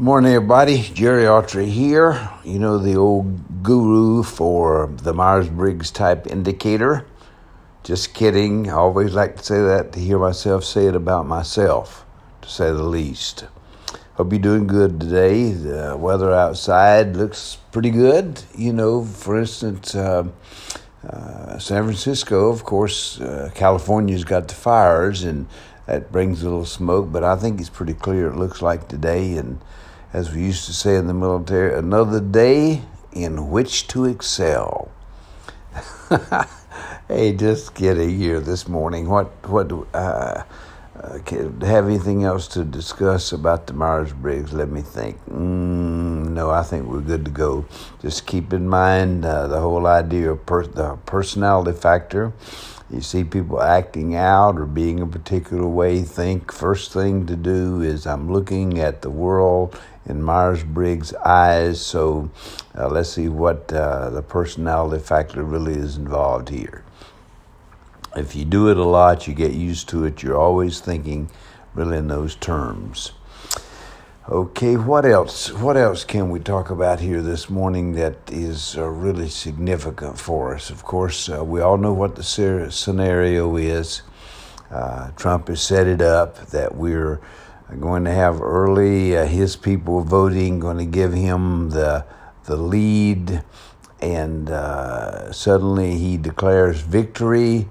Morning, everybody. Jerry Autry here. You know, the old guru for the Myers Briggs type indicator. Just kidding. I always like to say that to hear myself say it about myself, to say the least. Hope you're doing good today. The weather outside looks pretty good. You know, for instance, uh, uh, San Francisco, of course, uh, California's got the fires and that brings a little smoke, but I think it's pretty clear it looks like today. And as we used to say in the military, another day in which to excel. hey, just kidding here this morning. What what uh, uh, have anything else to discuss about the Myers Briggs? Let me think. Mm, no, I think we're good to go. Just keep in mind uh, the whole idea of per- the personality factor you see people acting out or being a particular way, think first thing to do is I'm looking at the world in Myers Briggs' eyes. So uh, let's see what uh, the personality factor really is involved here. If you do it a lot, you get used to it. You're always thinking really in those terms. Okay, what else? What else can we talk about here this morning that is uh, really significant for us? Of course, uh, we all know what the scenario is. Uh, Trump has set it up that we're going to have early uh, his people voting, going to give him the the lead, and uh, suddenly he declares victory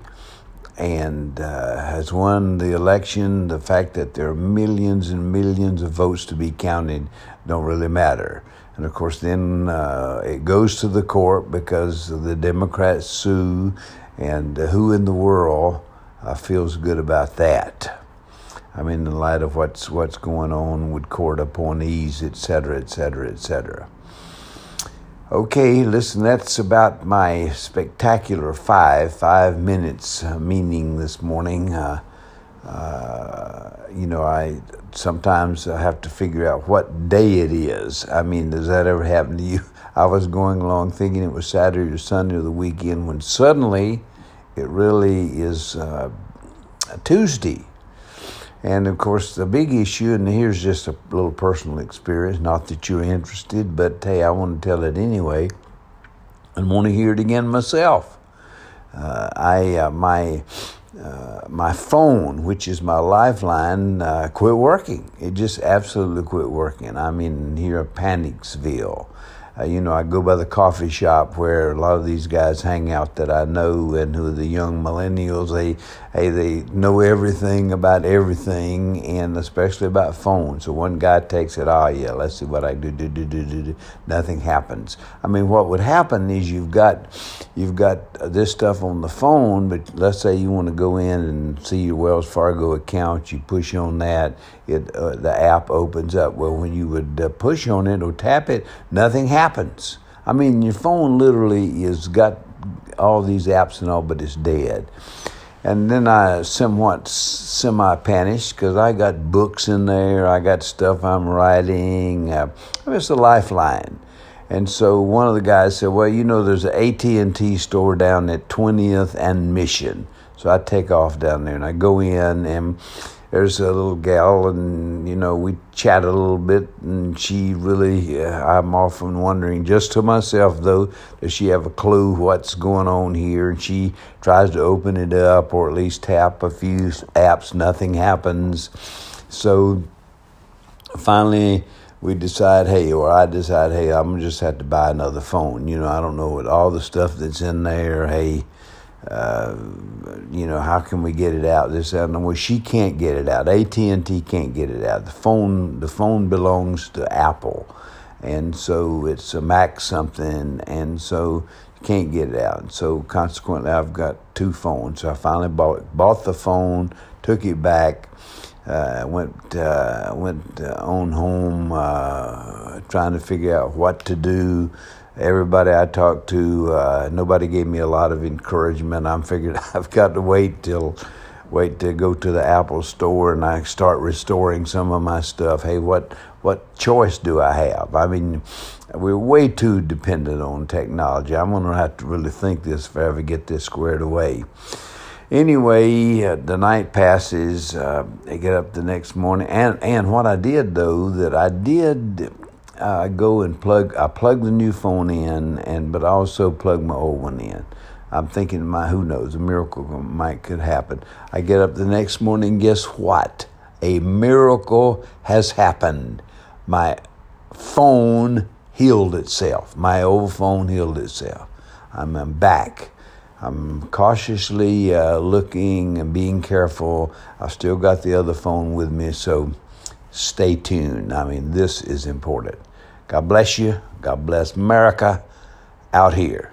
and uh, has won the election. The fact that there are millions and millions of votes to be counted don't really matter. And of course, then uh, it goes to the court because the Democrats sue, and who in the world uh, feels good about that? I mean, in light of what's what's going on with court appointees, et cetera, et cetera, et cetera. Okay, listen, that's about my spectacular five, five minutes uh, meaning this morning. Uh, uh, you know, I sometimes have to figure out what day it is. I mean, does that ever happen to you? I was going along thinking it was Saturday or Sunday or the weekend when suddenly it really is uh, Tuesday. And of course, the big issue, and here's just a little personal experience, not that you're interested, but hey, I want to tell it anyway and want to hear it again myself. Uh, I, uh, my, uh, my phone, which is my lifeline, uh, quit working. It just absolutely quit working. I'm in here Panicsville. Uh, you know, I go by the coffee shop where a lot of these guys hang out that I know and who are the young millennials. They, hey, they know everything about everything and especially about phones. So one guy takes it, oh yeah, let's see what I do, do, do, do, do, do. Nothing happens. I mean, what would happen is you've got, you've got this stuff on the phone, but let's say you want to go in and see your Wells Fargo account. You push on that, it, uh, the app opens up. Well, when you would uh, push on it or tap it, nothing happens happens. I mean, your phone literally has got all these apps and all, but it's dead. And then I somewhat semi panicked because I got books in there, I got stuff I'm writing. Uh, it's a lifeline. And so one of the guys said, "Well, you know, there's an AT&T store down at 20th and Mission." So I take off down there and I go in and there's a little gal, and you know we chat a little bit, and she really, uh, I'm often wondering, just to myself though, does she have a clue what's going on here? And she tries to open it up, or at least tap a few apps, nothing happens. So finally, we decide, hey, or I decide, hey, I'm just have to buy another phone. You know, I don't know what all the stuff that's in there. Hey uh, you know, how can we get it out? This and well, she can't get it out. AT and T can't get it out. The phone, the phone belongs to Apple, and so it's a Mac something, and so can't get it out. And so consequently, I've got two phones. So I finally bought bought the phone, took it back. Uh, went uh, went uh, on home uh, trying to figure out what to do everybody I talked to, uh, nobody gave me a lot of encouragement. I'm figured I've got to wait till wait to go to the Apple store and I start restoring some of my stuff. Hey, what what choice do I have? I mean, we're way too dependent on technology. I'm to have to really think this if I ever get this squared away. anyway, uh, the night passes. Uh, I get up the next morning, and and what I did though that I did. Uh, go and plug. I plug the new phone in, and but I also plug my old one in. I'm thinking, my who knows, a miracle might could happen. I get up the next morning. Guess what? A miracle has happened. My phone healed itself. My old phone healed itself. I'm, I'm back. I'm cautiously uh, looking and being careful. I still got the other phone with me, so stay tuned. I mean, this is important. God bless you. God bless America out here.